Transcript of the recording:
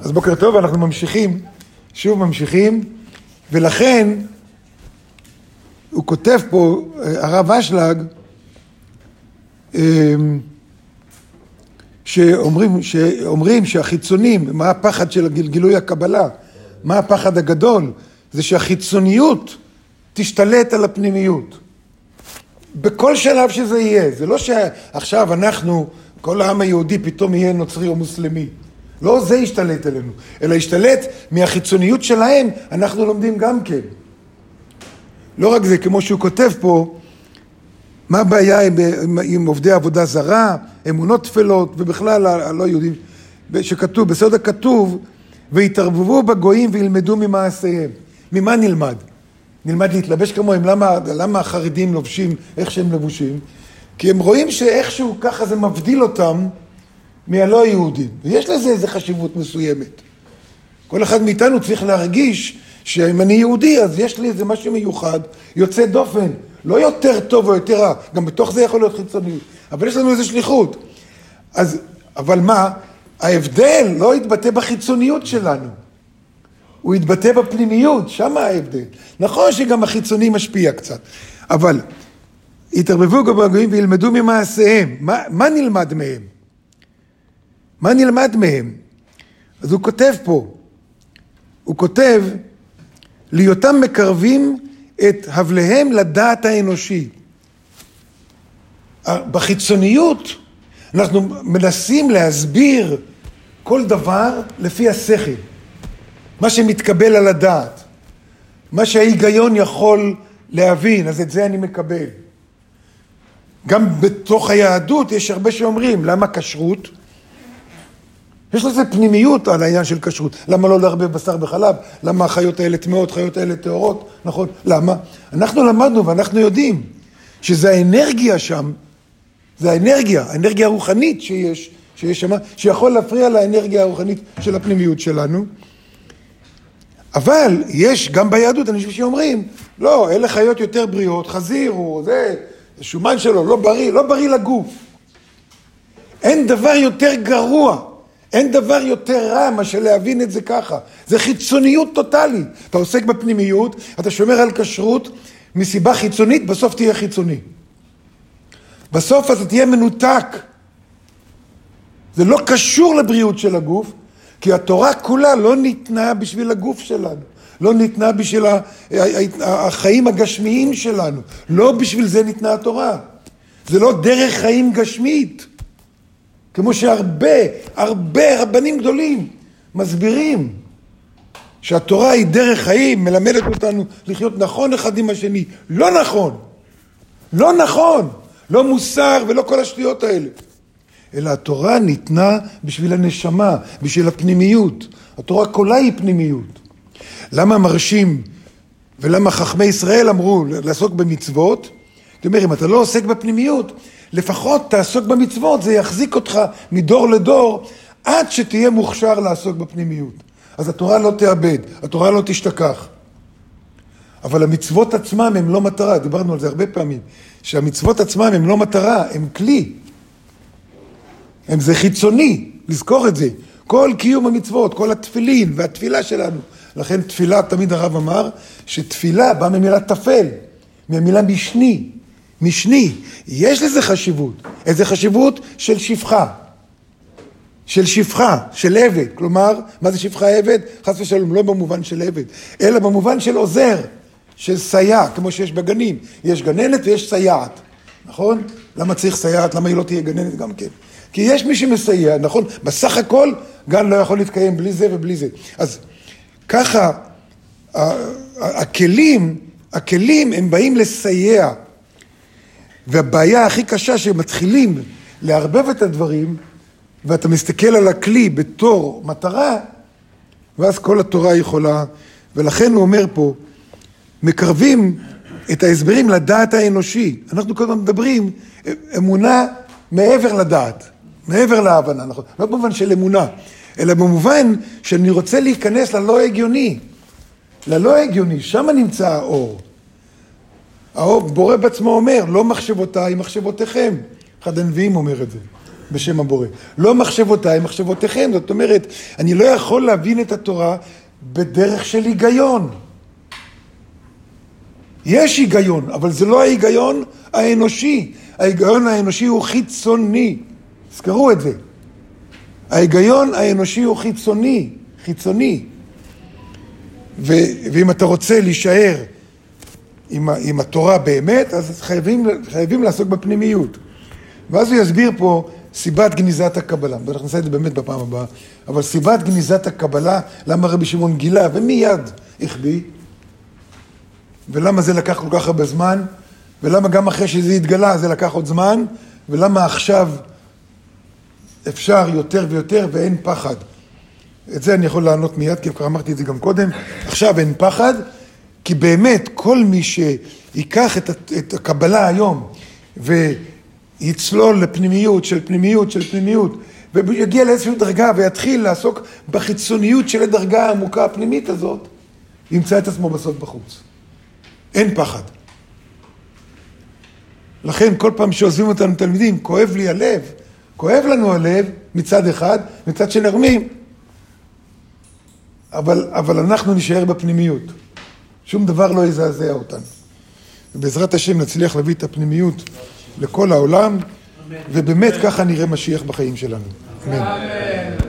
אז בוקר טוב, אנחנו ממשיכים, שוב ממשיכים, ולכן הוא כותב פה, הרב אשלג, אמ, שאומרים, שאומרים שהחיצונים, מה הפחד של גילוי הקבלה, מה הפחד הגדול, זה שהחיצוניות תשתלט על הפנימיות. בכל שלב שזה יהיה, זה לא שעכשיו אנחנו, כל העם היהודי פתאום יהיה נוצרי או מוסלמי. לא זה ישתלט עלינו, אלא ישתלט מהחיצוניות שלהם, אנחנו לומדים גם כן. לא רק זה, כמו שהוא כותב פה, מה הבעיה עם, עם, עם עובדי עבודה זרה, אמונות טפלות, ובכלל הלא יהודים, שכתוב, בסוד הכתוב, ויתערבבו בגויים וילמדו ממעשיהם. ממה נלמד? נלמד להתלבש כמוהם, למה, למה החרדים לובשים איך שהם לבושים? כי הם רואים שאיכשהו ככה זה מבדיל אותם מהלא יהודים. ויש לזה איזו חשיבות מסוימת. כל אחד מאיתנו צריך להרגיש שאם אני יהודי, אז יש לי איזה משהו מיוחד, יוצא דופן. לא יותר טוב או יותר רע, גם בתוך זה יכול להיות חיצוני, אבל יש לנו איזו שליחות. אז, אבל מה? ההבדל לא יתבטא בחיצוניות שלנו. הוא יתבטא בפנימיות, שם ההבדל. נכון שגם החיצוני משפיע קצת, אבל יתערבבו גם בגויים וילמדו ממעשיהם. מה, מה נלמד מהם? מה נלמד מהם? אז הוא כותב פה, הוא כותב, להיותם מקרבים את הבליהם לדעת האנושי. בחיצוניות אנחנו מנסים להסביר כל דבר לפי השכל, מה שמתקבל על הדעת, מה שההיגיון יכול להבין, אז את זה אני מקבל. גם בתוך היהדות יש הרבה שאומרים, למה כשרות? יש לזה פנימיות על העניין של כשרות. למה לא לערבב בשר בחלב? למה החיות האלה טמאות, חיות האלה טהורות? נכון. למה? אנחנו למדנו ואנחנו יודעים שזה האנרגיה שם, זה האנרגיה, האנרגיה הרוחנית שיש, שיש שם, שיכול להפריע לאנרגיה הרוחנית של הפנימיות שלנו. אבל יש גם ביהדות אנשים שאומרים, לא, אלה חיות יותר בריאות, חזיר הוא, זה, שומן שלו, לא בריא, לא בריא לגוף. אין דבר יותר גרוע אין דבר יותר רע מאשר להבין את זה ככה. זה חיצוניות טוטאלית. אתה עוסק בפנימיות, אתה שומר על כשרות, מסיבה חיצונית, בסוף תהיה חיצוני. בסוף אתה תהיה מנותק. זה לא קשור לבריאות של הגוף, כי התורה כולה לא ניתנה בשביל הגוף שלנו. לא ניתנה בשביל החיים הגשמיים שלנו. לא בשביל זה ניתנה התורה. זה לא דרך חיים גשמית. כמו שהרבה, הרבה רבנים גדולים מסבירים שהתורה היא דרך חיים, מלמדת אותנו לחיות נכון אחד עם השני. לא נכון. לא נכון. לא מוסר ולא כל השטויות האלה. אלא התורה ניתנה בשביל הנשמה, בשביל הפנימיות. התורה כולה היא פנימיות. למה מרשים ולמה חכמי ישראל אמרו לעסוק במצוות? זאת אומרת, אם אתה לא עוסק בפנימיות, לפחות תעסוק במצוות, זה יחזיק אותך מדור לדור עד שתהיה מוכשר לעסוק בפנימיות. אז התורה לא תאבד, התורה לא תשתכח. אבל המצוות עצמם הם לא מטרה, דיברנו על זה הרבה פעמים, שהמצוות עצמם הם לא מטרה, הם כלי. הם זה חיצוני, לזכור את זה. כל קיום המצוות, כל התפילין והתפילה שלנו. לכן תפילה, תמיד הרב אמר, שתפילה באה ממילה תפל, מהמילה משני. משני, יש לזה חשיבות. איזה חשיבות? של שפחה. של שפחה, של עבד. כלומר, מה זה שפחה עבד? חס ושלום, לא במובן של עבד, אלא במובן של עוזר, של סייע, כמו שיש בגנים. יש גננת ויש סייעת, נכון? למה צריך סייעת? למה היא לא תהיה גננת גם כן? כי יש מי שמסייע, נכון? בסך הכל, גן לא יכול להתקיים בלי זה ובלי זה. אז ככה, הכלים, הכלים הם באים לסייע. והבעיה הכי קשה שמתחילים לערבב את הדברים, ואתה מסתכל על הכלי בתור מטרה, ואז כל התורה יכולה, ולכן הוא אומר פה, מקרבים את ההסברים לדעת האנושי. אנחנו כל הזמן מדברים אמונה מעבר לדעת, מעבר להבנה, נכון? לא במובן של אמונה, אלא במובן שאני רוצה להיכנס ללא הגיוני. ללא הגיוני, שם נמצא האור. הבורא בעצמו אומר, לא מחשבותיי, מחשבותיכם. אחד הנביאים אומר את זה. בשם הבורא. לא מחשבותיי, מחשבותיכם. זאת אומרת, אני לא יכול להבין את התורה בדרך של היגיון. יש היגיון, אבל זה לא ההיגיון האנושי. ההיגיון האנושי הוא חיצוני. תזכרו את זה. ההיגיון האנושי הוא חיצוני, חיצוני. ו, ואם אתה רוצה להישאר עם, עם התורה באמת, אז חייבים, חייבים לעסוק בפנימיות. ואז הוא יסביר פה סיבת גניזת הקבלה. ואנחנו נעשה את זה באמת בפעם הבאה. אבל סיבת גניזת הקבלה, למה רבי שמעון גילה, ומיד החביא, ולמה זה לקח כל כך הרבה זמן, ולמה גם אחרי שזה התגלה זה לקח עוד זמן, ולמה עכשיו אפשר יותר ויותר ואין פחד. את זה אני יכול לענות מיד, כי כבר אמרתי את זה גם קודם. עכשיו אין פחד, כי באמת כל מי שיקח את, את הקבלה היום ויצלול לפנימיות של פנימיות של פנימיות, ויגיע לאיזושהי דרגה ויתחיל לעסוק בחיצוניות של הדרגה העמוקה הפנימית הזאת, ימצא את עצמו בסוף בחוץ. אין פחד. לכן כל פעם שעוזבים אותנו תלמידים, כואב לי הלב, כואב לנו הלב מצד אחד, מצד שנרמים. אבל, אבל אנחנו נישאר בפנימיות. שום דבר לא יזעזע אותנו. ובעזרת השם נצליח להביא את הפנימיות לכל העולם, ובאמת ככה נראה משיח בחיים שלנו. אמן.